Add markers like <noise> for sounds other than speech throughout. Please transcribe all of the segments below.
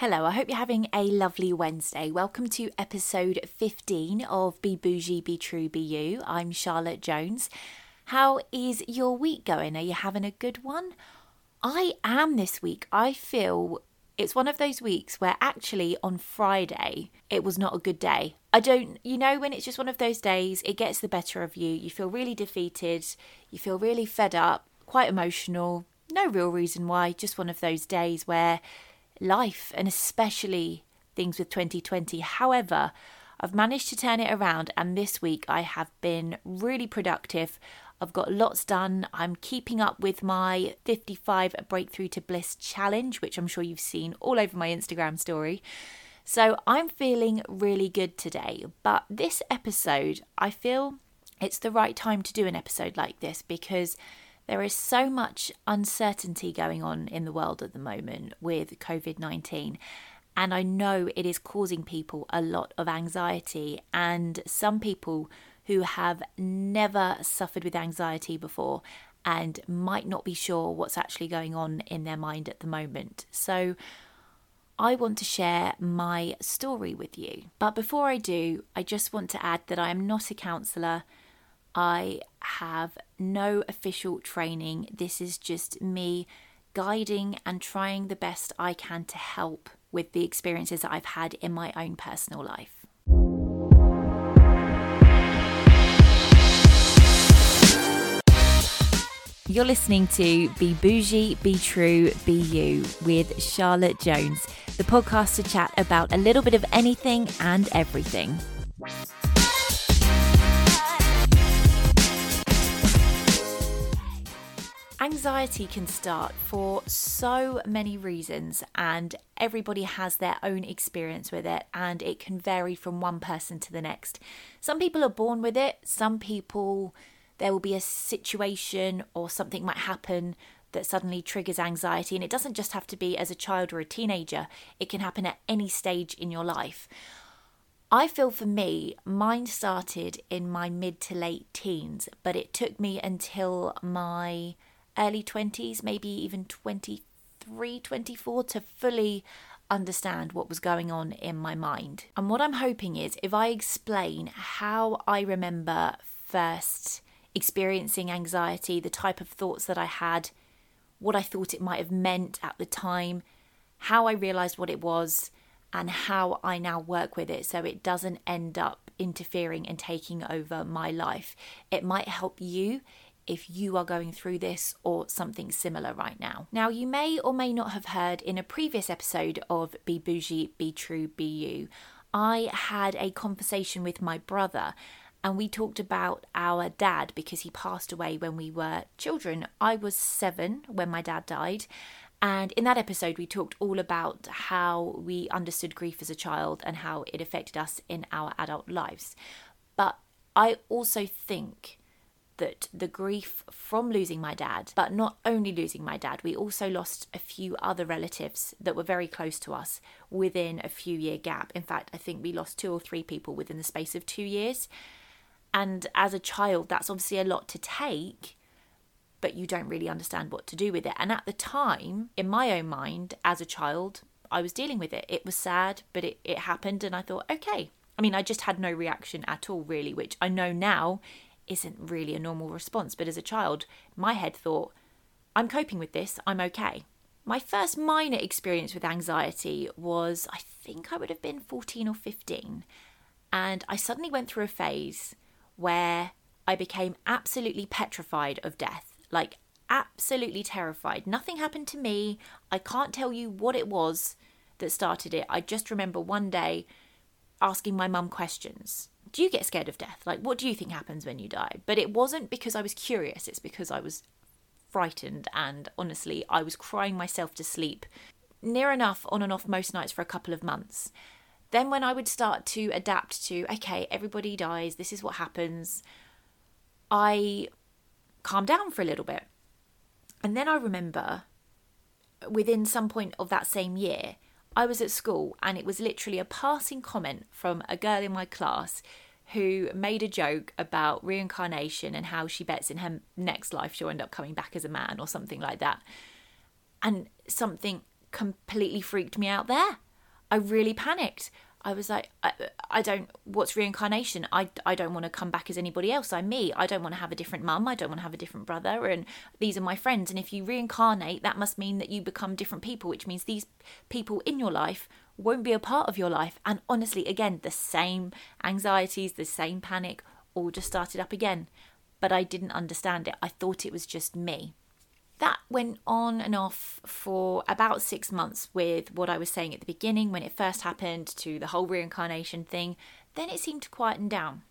Hello, I hope you're having a lovely Wednesday. Welcome to episode 15 of Be Bougie, Be True, Be You. I'm Charlotte Jones. How is your week going? Are you having a good one? I am this week. I feel it's one of those weeks where actually on Friday it was not a good day. I don't, you know, when it's just one of those days, it gets the better of you. You feel really defeated, you feel really fed up, quite emotional. No real reason why, just one of those days where life and especially things with 2020. However, I've managed to turn it around, and this week I have been really productive. I've got lots done. I'm keeping up with my 55 Breakthrough to Bliss challenge, which I'm sure you've seen all over my Instagram story. So I'm feeling really good today. But this episode, I feel it's the right time to do an episode like this because there is so much uncertainty going on in the world at the moment with COVID 19. And I know it is causing people a lot of anxiety. And some people who have never suffered with anxiety before and might not be sure what's actually going on in their mind at the moment. So, I want to share my story with you. But before I do, I just want to add that I am not a counsellor. I have no official training. This is just me guiding and trying the best I can to help with the experiences that I've had in my own personal life. You're listening to Be Bougie, Be True, Be You with Charlotte Jones, the podcast to chat about a little bit of anything and everything. Anxiety can start for so many reasons, and everybody has their own experience with it, and it can vary from one person to the next. Some people are born with it, some people, there will be a situation or something might happen that suddenly triggers anxiety, and it doesn't just have to be as a child or a teenager, it can happen at any stage in your life. I feel for me, mine started in my mid to late teens, but it took me until my early 20s, maybe even 23, 24 to fully understand what was going on in my mind. And what I'm hoping is if I explain how I remember first experiencing anxiety, the type of thoughts that I had, what I thought it might have meant at the time, how I realized what it was, and how I now work with it so it doesn't end up interfering and taking over my life. It might help you if you are going through this or something similar right now. Now, you may or may not have heard in a previous episode of Be Bougie, Be True, Be You, I had a conversation with my brother and we talked about our dad because he passed away when we were children. I was seven when my dad died. And in that episode, we talked all about how we understood grief as a child and how it affected us in our adult lives. But I also think that the grief from losing my dad, but not only losing my dad, we also lost a few other relatives that were very close to us within a few year gap. In fact, I think we lost two or three people within the space of two years. And as a child, that's obviously a lot to take, but you don't really understand what to do with it. And at the time, in my own mind, as a child, I was dealing with it. It was sad, but it, it happened, and I thought, okay. I mean, I just had no reaction at all, really, which I know now isn't really a normal response. But as a child, my head thought, I'm coping with this, I'm okay. My first minor experience with anxiety was, I think I would have been 14 or 15. And I suddenly went through a phase where I became absolutely petrified of death. Like, absolutely terrified. Nothing happened to me. I can't tell you what it was that started it. I just remember one day asking my mum questions do you get scared of death? Like, what do you think happens when you die? But it wasn't because I was curious, it's because I was frightened. And honestly, I was crying myself to sleep near enough on and off most nights for a couple of months. Then, when I would start to adapt to, okay, everybody dies, this is what happens, I calmed down for a little bit. And then I remember within some point of that same year, I was at school and it was literally a passing comment from a girl in my class who made a joke about reincarnation and how she bets in her next life she'll end up coming back as a man or something like that. And something completely freaked me out there. I really panicked. I was like, I, I don't, what's reincarnation? I, I don't want to come back as anybody else. I'm me. I don't want to have a different mum. I don't want to have a different brother. And these are my friends. And if you reincarnate, that must mean that you become different people, which means these people in your life won't be a part of your life. And honestly, again, the same anxieties, the same panic all just started up again. But I didn't understand it. I thought it was just me that went on and off for about six months with what I was saying at the beginning when it first happened to the whole reincarnation thing. Then it seemed to quieten down.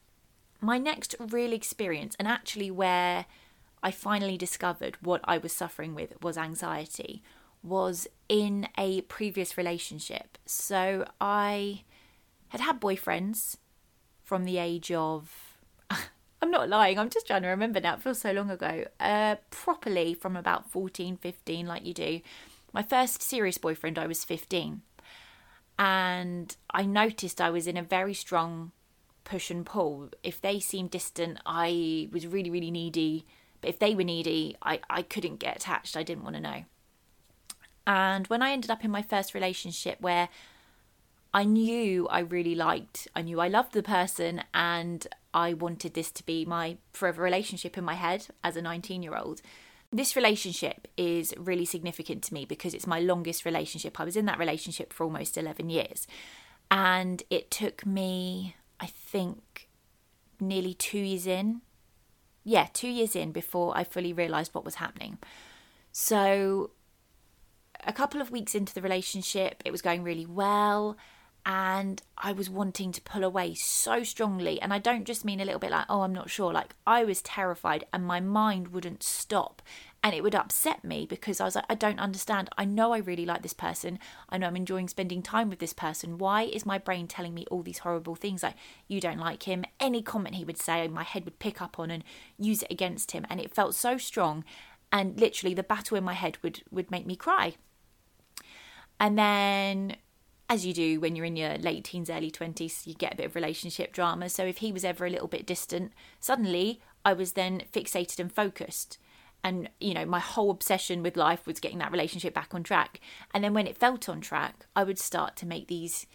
My next real experience, and actually where I finally discovered what I was suffering with was anxiety, was in a previous relationship. So I had had boyfriends from the age of I'm not lying. I'm just trying to remember now. It feels so long ago. Uh, properly from about 14, 15, like you do. My first serious boyfriend, I was 15. And I noticed I was in a very strong push and pull. If they seemed distant, I was really, really needy. But if they were needy, I, I couldn't get attached. I didn't want to know. And when I ended up in my first relationship where I knew I really liked, I knew I loved the person, and I wanted this to be my forever relationship in my head as a 19 year old. This relationship is really significant to me because it's my longest relationship. I was in that relationship for almost 11 years. And it took me, I think, nearly two years in. Yeah, two years in before I fully realised what was happening. So, a couple of weeks into the relationship, it was going really well and I was wanting to pull away so strongly. And I don't just mean a little bit like, oh, I'm not sure. Like, I was terrified and my mind wouldn't stop. And it would upset me because I was like, I don't understand. I know I really like this person. I know I'm enjoying spending time with this person. Why is my brain telling me all these horrible things like, you don't like him? Any comment he would say, my head would pick up on and use it against him. And it felt so strong. And literally, the battle in my head would, would make me cry. And then as you do when you're in your late teens, early 20s, you get a bit of relationship drama. So if he was ever a little bit distant, suddenly I was then fixated and focused. And, you know, my whole obsession with life was getting that relationship back on track. And then when it felt on track, I would start to make these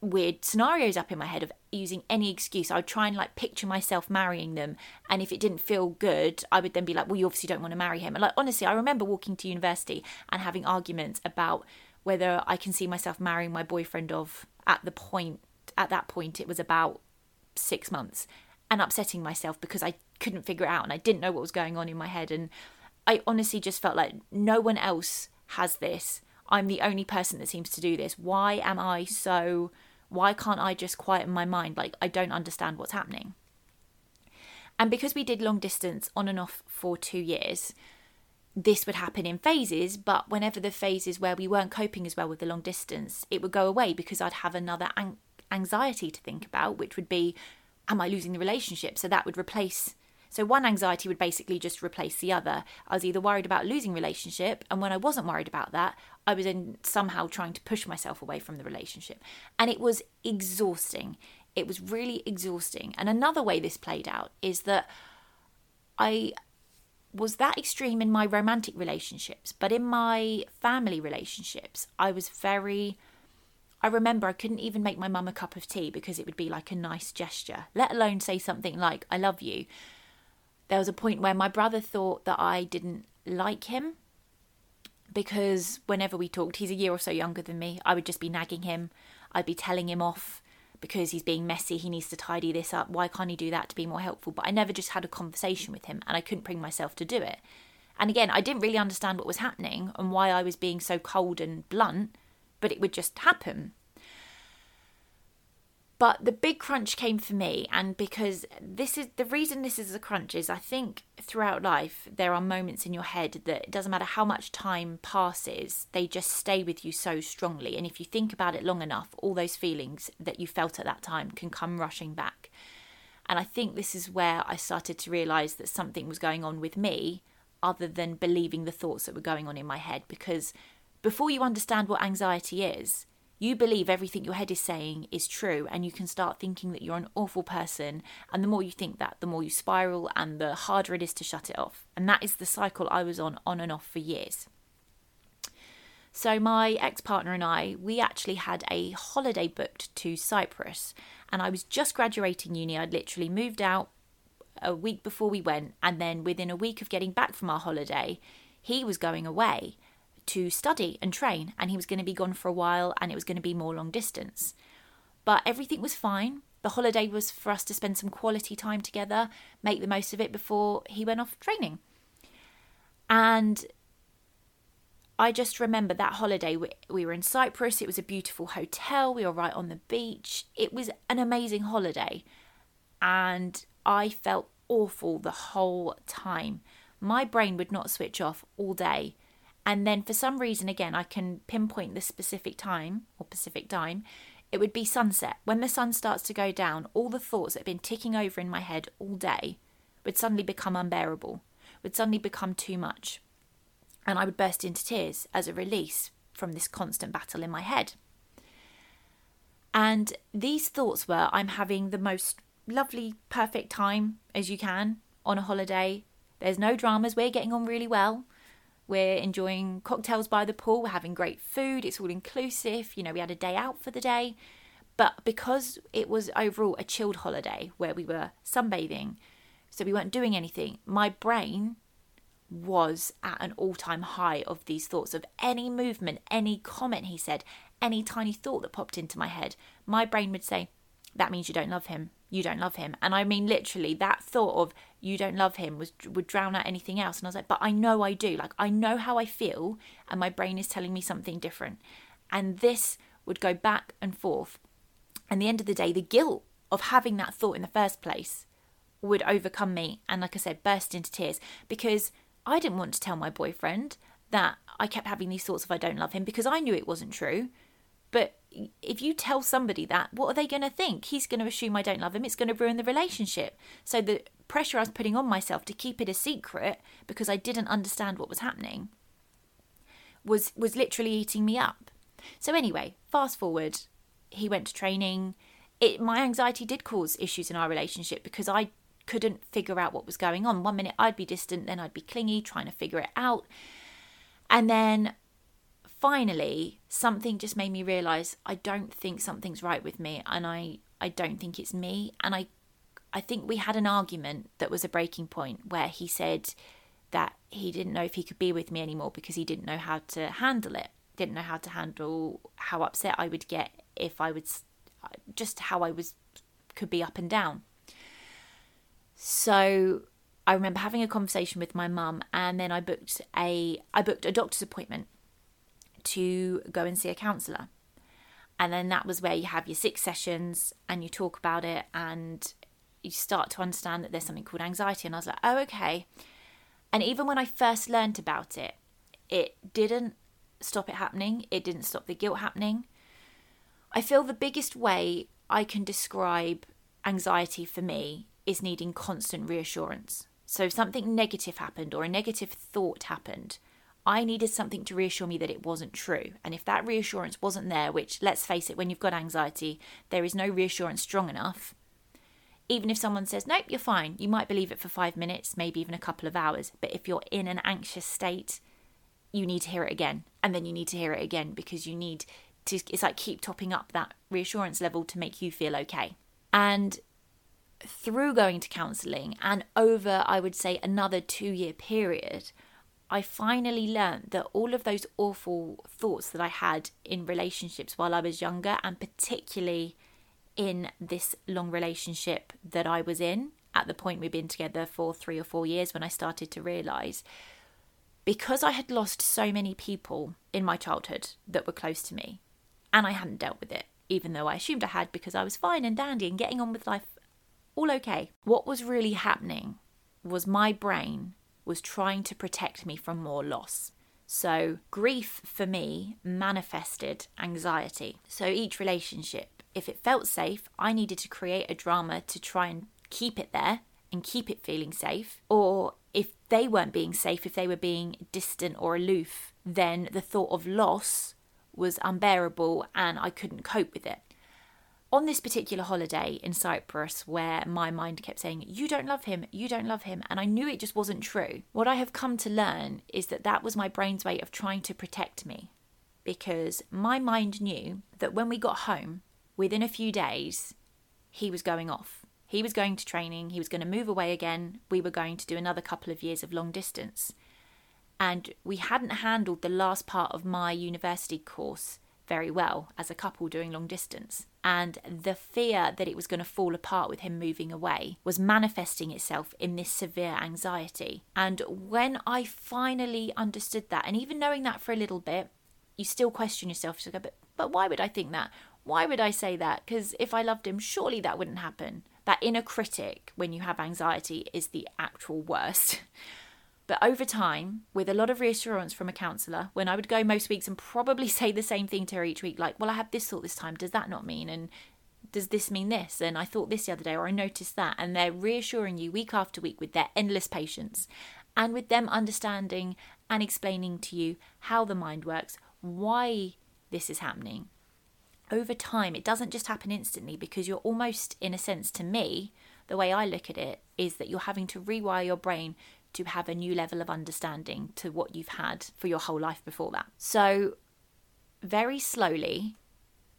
weird scenarios up in my head of using any excuse. I would try and like picture myself marrying them. And if it didn't feel good, I would then be like, well, you obviously don't want to marry him. And like, honestly, I remember walking to university and having arguments about whether I can see myself marrying my boyfriend of at the point at that point it was about 6 months and upsetting myself because I couldn't figure it out and I didn't know what was going on in my head and I honestly just felt like no one else has this. I'm the only person that seems to do this. Why am I so why can't I just quieten my mind? Like I don't understand what's happening. And because we did long distance on and off for 2 years, this would happen in phases, but whenever the phases where we weren't coping as well with the long distance, it would go away because I'd have another an- anxiety to think about, which would be, am I losing the relationship? So that would replace. So one anxiety would basically just replace the other. I was either worried about losing relationship, and when I wasn't worried about that, I was in somehow trying to push myself away from the relationship, and it was exhausting. It was really exhausting. And another way this played out is that I was that extreme in my romantic relationships, but in my family relationships, I was very. I remember I couldn't even make my mum a cup of tea because it would be like a nice gesture, let alone say something like, I love you. There was a point where my brother thought that I didn't like him because whenever we talked, he's a year or so younger than me, I would just be nagging him. I'd be telling him off because he's being messy, he needs to tidy this up. Why can't he do that to be more helpful? But I never just had a conversation with him and I couldn't bring myself to do it. And again, I didn't really understand what was happening and why I was being so cold and blunt, but it would just happen. But the big crunch came for me, and because this is the reason this is a crunch is I think throughout life there are moments in your head that it doesn't matter how much time passes, they just stay with you so strongly. And if you think about it long enough, all those feelings that you felt at that time can come rushing back. And I think this is where I started to realize that something was going on with me other than believing the thoughts that were going on in my head. Because before you understand what anxiety is, you believe everything your head is saying is true and you can start thinking that you're an awful person and the more you think that the more you spiral and the harder it is to shut it off and that is the cycle i was on on and off for years So, my ex partner and I, we actually had a holiday booked to Cyprus. And I was just graduating uni. I'd literally moved out a week before we went. And then within a week of getting back from our holiday, he was going away to study and train. And he was going to be gone for a while and it was going to be more long distance. But everything was fine. The holiday was for us to spend some quality time together, make the most of it before he went off training. And I just remember that holiday. We were in Cyprus. It was a beautiful hotel. We were right on the beach. It was an amazing holiday. And I felt awful the whole time. My brain would not switch off all day. And then for some reason, again, I can pinpoint the specific time or Pacific time. It would be sunset. When the sun starts to go down, all the thoughts that have been ticking over in my head all day would suddenly become unbearable, would suddenly become too much and I would burst into tears as a release from this constant battle in my head. And these thoughts were I'm having the most lovely, perfect time as you can on a holiday. There's no dramas, we're getting on really well. We're enjoying cocktails by the pool, we're having great food, it's all inclusive. You know, we had a day out for the day. But because it was overall a chilled holiday where we were sunbathing, so we weren't doing anything, my brain was at an all time high of these thoughts of any movement, any comment he said, any tiny thought that popped into my head. My brain would say, That means you don't love him. You don't love him. And I mean, literally, that thought of you don't love him was would drown out anything else. And I was like, But I know I do. Like, I know how I feel, and my brain is telling me something different. And this would go back and forth. And the end of the day, the guilt of having that thought in the first place would overcome me and like i said burst into tears because I didn't want to tell my boyfriend that I kept having these thoughts of I don't love him because I knew it wasn't true. But if you tell somebody that, what are they going to think? He's going to assume I don't love him. It's going to ruin the relationship. So the pressure I was putting on myself to keep it a secret because I didn't understand what was happening was was literally eating me up. So anyway, fast forward, he went to training. It my anxiety did cause issues in our relationship because I couldn't figure out what was going on. One minute I'd be distant, then I'd be clingy, trying to figure it out. And then finally, something just made me realize I don't think something's right with me and I I don't think it's me and I I think we had an argument that was a breaking point where he said that he didn't know if he could be with me anymore because he didn't know how to handle it. Didn't know how to handle how upset I would get if I would just how I was could be up and down. So I remember having a conversation with my mum and then I booked a I booked a doctor's appointment to go and see a counsellor. And then that was where you have your six sessions and you talk about it and you start to understand that there's something called anxiety. And I was like, oh, okay. And even when I first learned about it, it didn't stop it happening, it didn't stop the guilt happening. I feel the biggest way I can describe anxiety for me is needing constant reassurance. So if something negative happened or a negative thought happened, I needed something to reassure me that it wasn't true. And if that reassurance wasn't there, which let's face it, when you've got anxiety, there is no reassurance strong enough. Even if someone says, nope, you're fine, you might believe it for five minutes, maybe even a couple of hours. But if you're in an anxious state, you need to hear it again. And then you need to hear it again because you need to, it's like keep topping up that reassurance level to make you feel okay. And through going to counselling and over, I would say, another two year period, I finally learned that all of those awful thoughts that I had in relationships while I was younger, and particularly in this long relationship that I was in at the point we'd been together for three or four years when I started to realise because I had lost so many people in my childhood that were close to me and I hadn't dealt with it, even though I assumed I had because I was fine and dandy and getting on with life all okay. What was really happening was my brain was trying to protect me from more loss. So, grief for me manifested anxiety. So, each relationship, if it felt safe, I needed to create a drama to try and keep it there and keep it feeling safe. Or if they weren't being safe, if they were being distant or aloof, then the thought of loss was unbearable and I couldn't cope with it on this particular holiday in Cyprus, where my mind kept saying, You don't love him, you don't love him, and I knew it just wasn't true, what I have come to learn is that that was my brain's way of trying to protect me. because my mind knew that when we got home, within a few days, he was going off. He was going to training, he was going to move away again. We were going to do another couple of years of long distance. And we hadn't handled the last part of my university course very well as a couple doing long distance. And the fear that it was going to fall apart with him moving away was manifesting itself in this severe anxiety. And when I finally understood that, and even knowing that for a little bit, you still question yourself. You go, but, but why would I think that? Why would I say that? Because if I loved him, surely that wouldn't happen. That inner critic, when you have anxiety, is the actual worst. <laughs> But over time, with a lot of reassurance from a counsellor, when I would go most weeks and probably <laughs> say the same thing to her each week, like, well, I had this thought this time, does that not mean? And does this mean this? And I thought this the other day, or I noticed that. And they're reassuring you week after week with their endless patience and with them understanding and explaining to you how the mind works, why this is happening. Over time, it doesn't just happen instantly because you're almost, in a sense, to me, the way I look at it is that you're having to rewire your brain to have a new level of understanding to what you've had for your whole life before that. So, very slowly,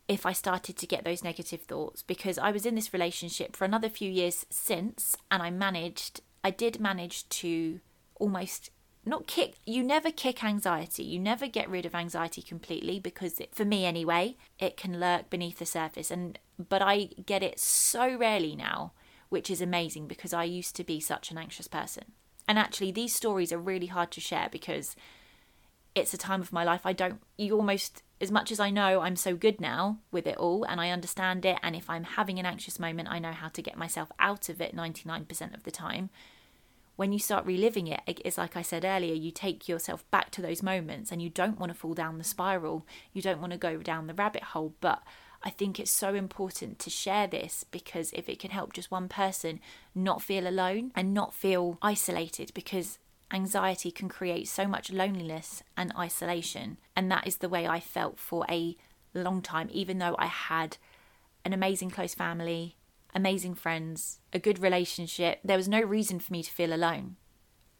if I started to get those negative thoughts, because I was in this relationship for another few years since, and I managed, I did manage to almost not kick you never kick anxiety. You never get rid of anxiety completely because it, for me anyway it can lurk beneath the surface. And but i get it so rarely now which is amazing because i used to be such an anxious person and actually, these stories are really hard to share because it's a time of my life I don't, you almost, as much as I know I'm so good now with it all and I understand it, and if I'm having an anxious moment, I know how to get myself out of it 99% of the time. When you start reliving it, it's like I said earlier, you take yourself back to those moments and you don't want to fall down the spiral. You don't want to go down the rabbit hole. But I think it's so important to share this because if it can help just one person not feel alone and not feel isolated, because anxiety can create so much loneliness and isolation. And that is the way I felt for a long time, even though I had an amazing close family, amazing friends, a good relationship. There was no reason for me to feel alone.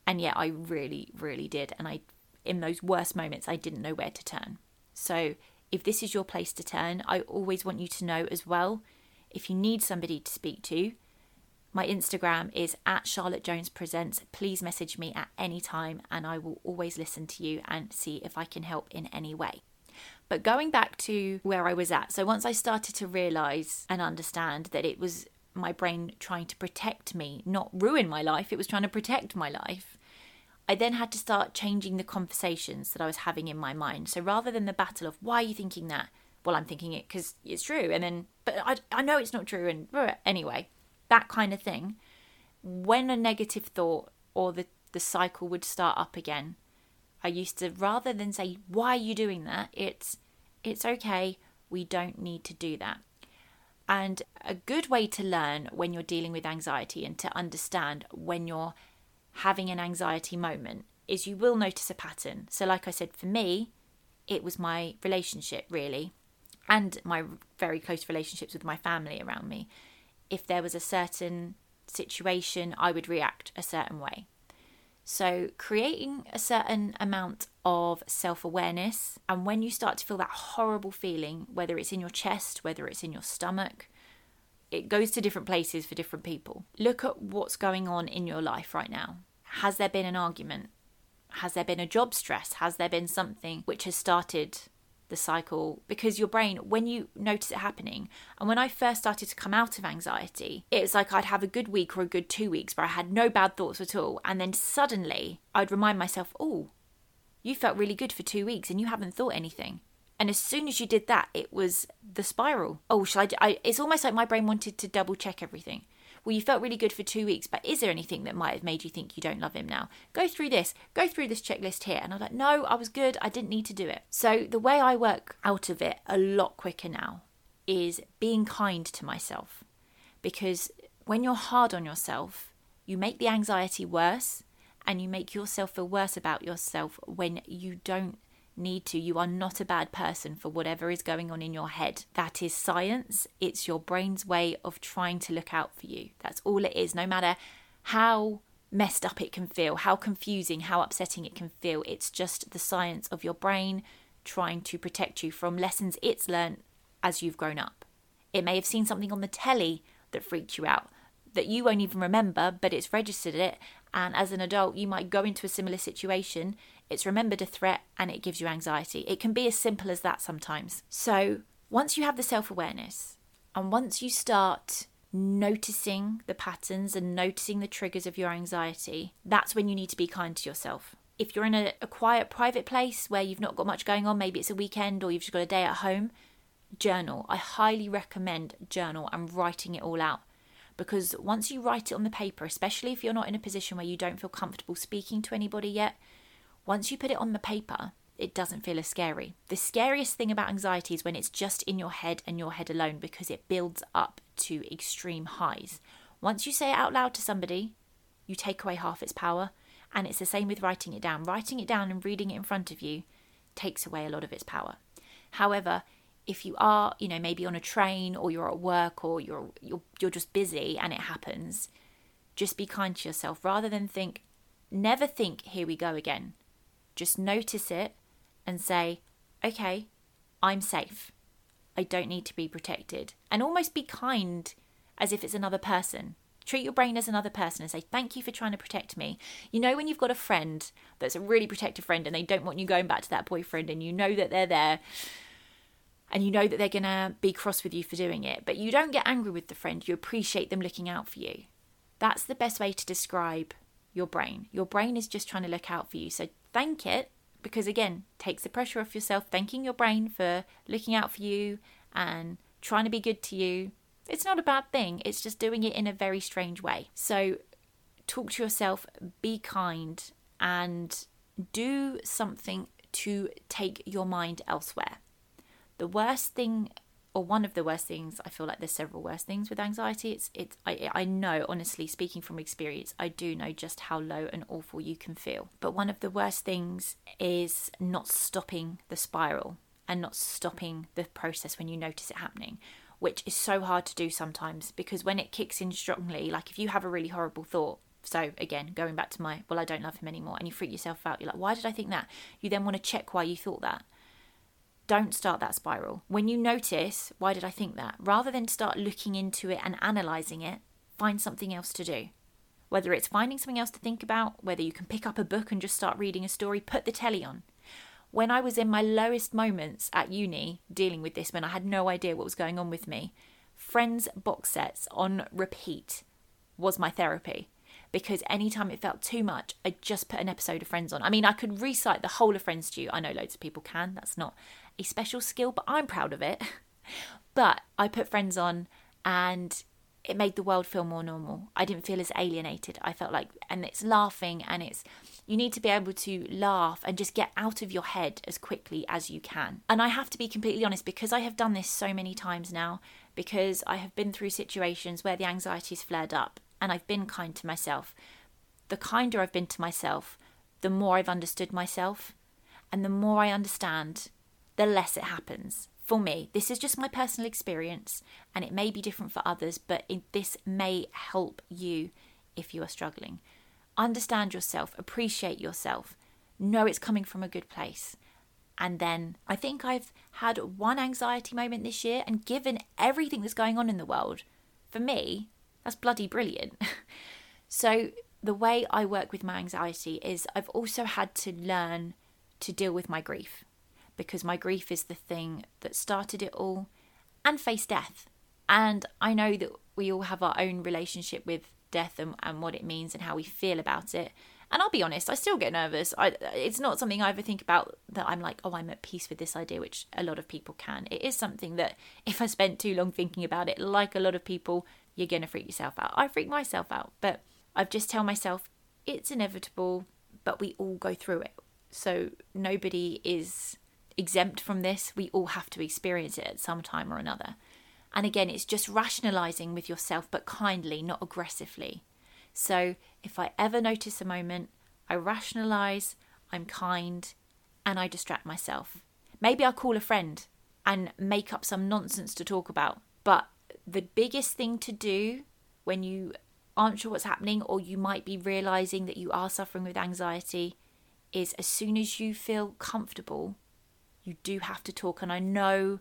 And yet I really, really did. And I, in those worst moments, I didn't know where to turn. So if this is your place to turn, I always want you to know as well if you need somebody to speak to. My Instagram is at Charlotte Jones Presents. Please message me at any time and I will always listen to you and see if I can help in any way. But going back to where I was at, so once I started to realize and understand that it was my brain trying to protect me, not ruin my life, it was trying to protect my life. I then had to start changing the conversations that I was having in my mind. So rather than the battle of why are you thinking that? Well, I'm thinking it because it's true. And then, but I, I know it's not true. And uh, anyway, that kind of thing. When a negative thought or the, the cycle would start up again, I used to, rather than say, why are you doing that? It's, it's okay. We don't need to do that. And a good way to learn when you're dealing with anxiety and to understand when you're having an anxiety moment is you will notice a pattern. So, like I said, for me, it was my relationship really, and my very close relationships with my family around me. If there was a certain situation, I would react a certain way. So, creating a certain amount of self awareness, and when you start to feel that horrible feeling, whether it's in your chest, whether it's in your stomach, it goes to different places for different people. Look at what's going on in your life right now. Has there been an argument? Has there been a job stress? Has there been something which has started the cycle? Because your brain, when you notice it happening, and when I first started to come out of anxiety, it's like I'd have a good week or a good two weeks where I had no bad thoughts at all. And then suddenly I'd remind myself, oh, you felt really good for two weeks and you haven't thought anything. And as soon as you did that, it was the spiral. Oh, shall I, I? It's almost like my brain wanted to double check everything. Well, you felt really good for two weeks, but is there anything that might have made you think you don't love him now? Go through this, go through this checklist here. And I'm like, no, I was good. I didn't need to do it. So the way I work out of it a lot quicker now is being kind to myself. Because when you're hard on yourself, you make the anxiety worse and you make yourself feel worse about yourself when you don't need to. You are not a bad person for whatever is going on in your head. That is science. It's your brain's way of trying to look out for you. That's all it is. No matter how messed up it can feel, how confusing, how upsetting it can feel, it's just the science of your brain trying to protect you from lessons it's learned as you've grown up. It may have seen something on the telly that freaked you out that you won't even remember, but it's registered it. And as an adult, you might go into a similar situation. It's remembered a threat and it gives you anxiety. It can be as simple as that sometimes. So, once you have the self awareness and once you start noticing the patterns and noticing the triggers of your anxiety, that's when you need to be kind to yourself. If you're in a, a quiet, private place where you've not got much going on, maybe it's a weekend or you've just got a day at home, journal. I highly recommend journal and writing it all out because once you write it on the paper, especially if you're not in a position where you don't feel comfortable speaking to anybody yet, once you put it on the paper, it doesn't feel as scary. The scariest thing about anxiety is when it's just in your head and your head alone because it builds up to extreme highs. Once you say it out loud to somebody, you take away half its power. And it's the same with writing it down. Writing it down and reading it in front of you takes away a lot of its power. However, if you are, you know, maybe on a train or you're at work or you're you're you're just busy and it happens, just be kind to yourself rather than think never think here we go again. Just notice it and say, "Okay, I'm safe. I don't need to be protected." And almost be kind as if it's another person. Treat your brain as another person and say, Thank you for trying to protect me. You know, when you've got a friend that's a really protective friend and they don't want you going back to that boyfriend and you know that they're there and you know that they're going to be cross with you for doing it, but you don't get angry with the friend, you appreciate them looking out for you. That's the best way to describe your brain. Your brain is just trying to look out for you. So thank it because again, takes the pressure off yourself thanking your brain for looking out for you and trying to be good to you. It's not a bad thing. It's just doing it in a very strange way. So talk to yourself, be kind and do something to take your mind elsewhere. The worst thing, or one of the worst things, I feel like there's several worse things with anxiety. It's it's I I know honestly speaking from experience, I do know just how low and awful you can feel. But one of the worst things is not stopping the spiral and not stopping the process when you notice it happening which is so hard to do sometimes because when it kicks in strongly, like if you have a really horrible thought, so again, going back to my, well, I don't love him anymore, and you freak yourself out, you're like, why did I think that? You then want to check why you thought that don't start that spiral. When you notice, why did I think that? Rather than start looking into it and analysing it, find something else to do. Whether it's finding something else to think about, whether you can pick up a book and just start reading a story, put the telly on. When I was in my lowest moments at uni dealing with this, when I had no idea what was going on with me, Friends box sets on repeat was my therapy because anytime it felt too much, I just put an episode of Friends on. I mean, I could recite the whole of Friends to you. I know loads of people can. That's not a special skill, but I'm proud of it. <laughs> but I put Friends on and it made the world feel more normal. I didn't feel as alienated. I felt like, and it's laughing, and it's, you need to be able to laugh and just get out of your head as quickly as you can. And I have to be completely honest because I have done this so many times now, because I have been through situations where the anxiety's flared up and I've been kind to myself. The kinder I've been to myself, the more I've understood myself. And the more I understand, the less it happens. For me, this is just my personal experience, and it may be different for others, but it, this may help you if you are struggling. Understand yourself, appreciate yourself, know it's coming from a good place. And then I think I've had one anxiety moment this year, and given everything that's going on in the world, for me, that's bloody brilliant. <laughs> so, the way I work with my anxiety is I've also had to learn to deal with my grief because my grief is the thing that started it all and face death. And I know that we all have our own relationship with death and, and what it means and how we feel about it. And I'll be honest, I still get nervous. I, it's not something I ever think about that I'm like, oh, I'm at peace with this idea, which a lot of people can. It is something that if I spent too long thinking about it, like a lot of people, you're going to freak yourself out. I freak myself out, but I've just tell myself it's inevitable, but we all go through it. So nobody is exempt from this. We all have to experience it at some time or another. And again, it's just rationalizing with yourself, but kindly, not aggressively. So if I ever notice a moment, I rationalize, I'm kind, and I distract myself. Maybe I'll call a friend and make up some nonsense to talk about. But the biggest thing to do when you aren't sure what's happening, or you might be realizing that you are suffering with anxiety, is as soon as you feel comfortable, You do have to talk. And I know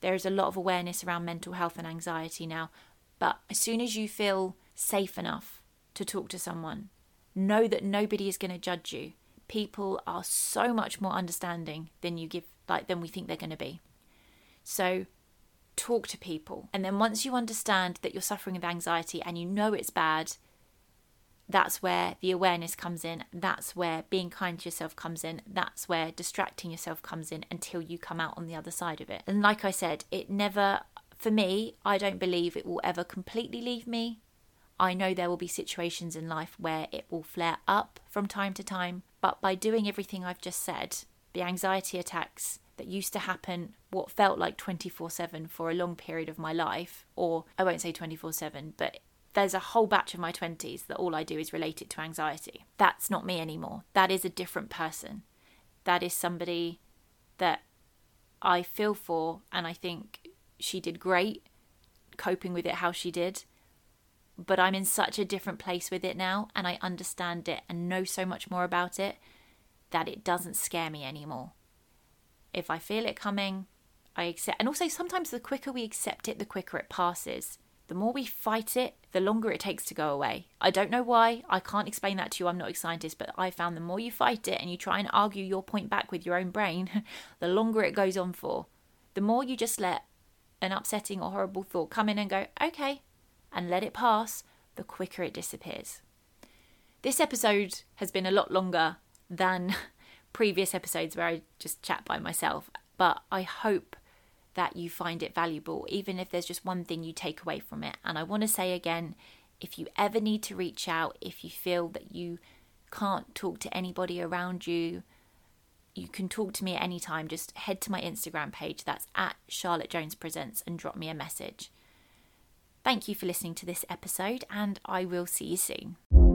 there is a lot of awareness around mental health and anxiety now, but as soon as you feel safe enough to talk to someone, know that nobody is going to judge you. People are so much more understanding than you give like than we think they're going to be. So talk to people. And then once you understand that you're suffering with anxiety and you know it's bad, that's where the awareness comes in. That's where being kind to yourself comes in. That's where distracting yourself comes in until you come out on the other side of it. And like I said, it never, for me, I don't believe it will ever completely leave me. I know there will be situations in life where it will flare up from time to time, but by doing everything I've just said, the anxiety attacks that used to happen what felt like 24 7 for a long period of my life, or I won't say 24 7, but there's a whole batch of my 20s that all I do is related to anxiety. That's not me anymore. That is a different person. That is somebody that I feel for, and I think she did great coping with it how she did. But I'm in such a different place with it now, and I understand it and know so much more about it that it doesn't scare me anymore. If I feel it coming, I accept. And also, sometimes the quicker we accept it, the quicker it passes. The more we fight it, the longer it takes to go away. I don't know why. I can't explain that to you. I'm not a scientist, but I found the more you fight it and you try and argue your point back with your own brain, <laughs> the longer it goes on for. The more you just let an upsetting or horrible thought come in and go, okay, and let it pass, the quicker it disappears. This episode has been a lot longer than <laughs> previous episodes where I just chat by myself. But I hope that you find it valuable, even if there's just one thing you take away from it. And I want to say again if you ever need to reach out, if you feel that you can't talk to anybody around you, you can talk to me at any time. Just head to my Instagram page, that's at Charlotte Jones Presents, and drop me a message. Thank you for listening to this episode, and I will see you soon.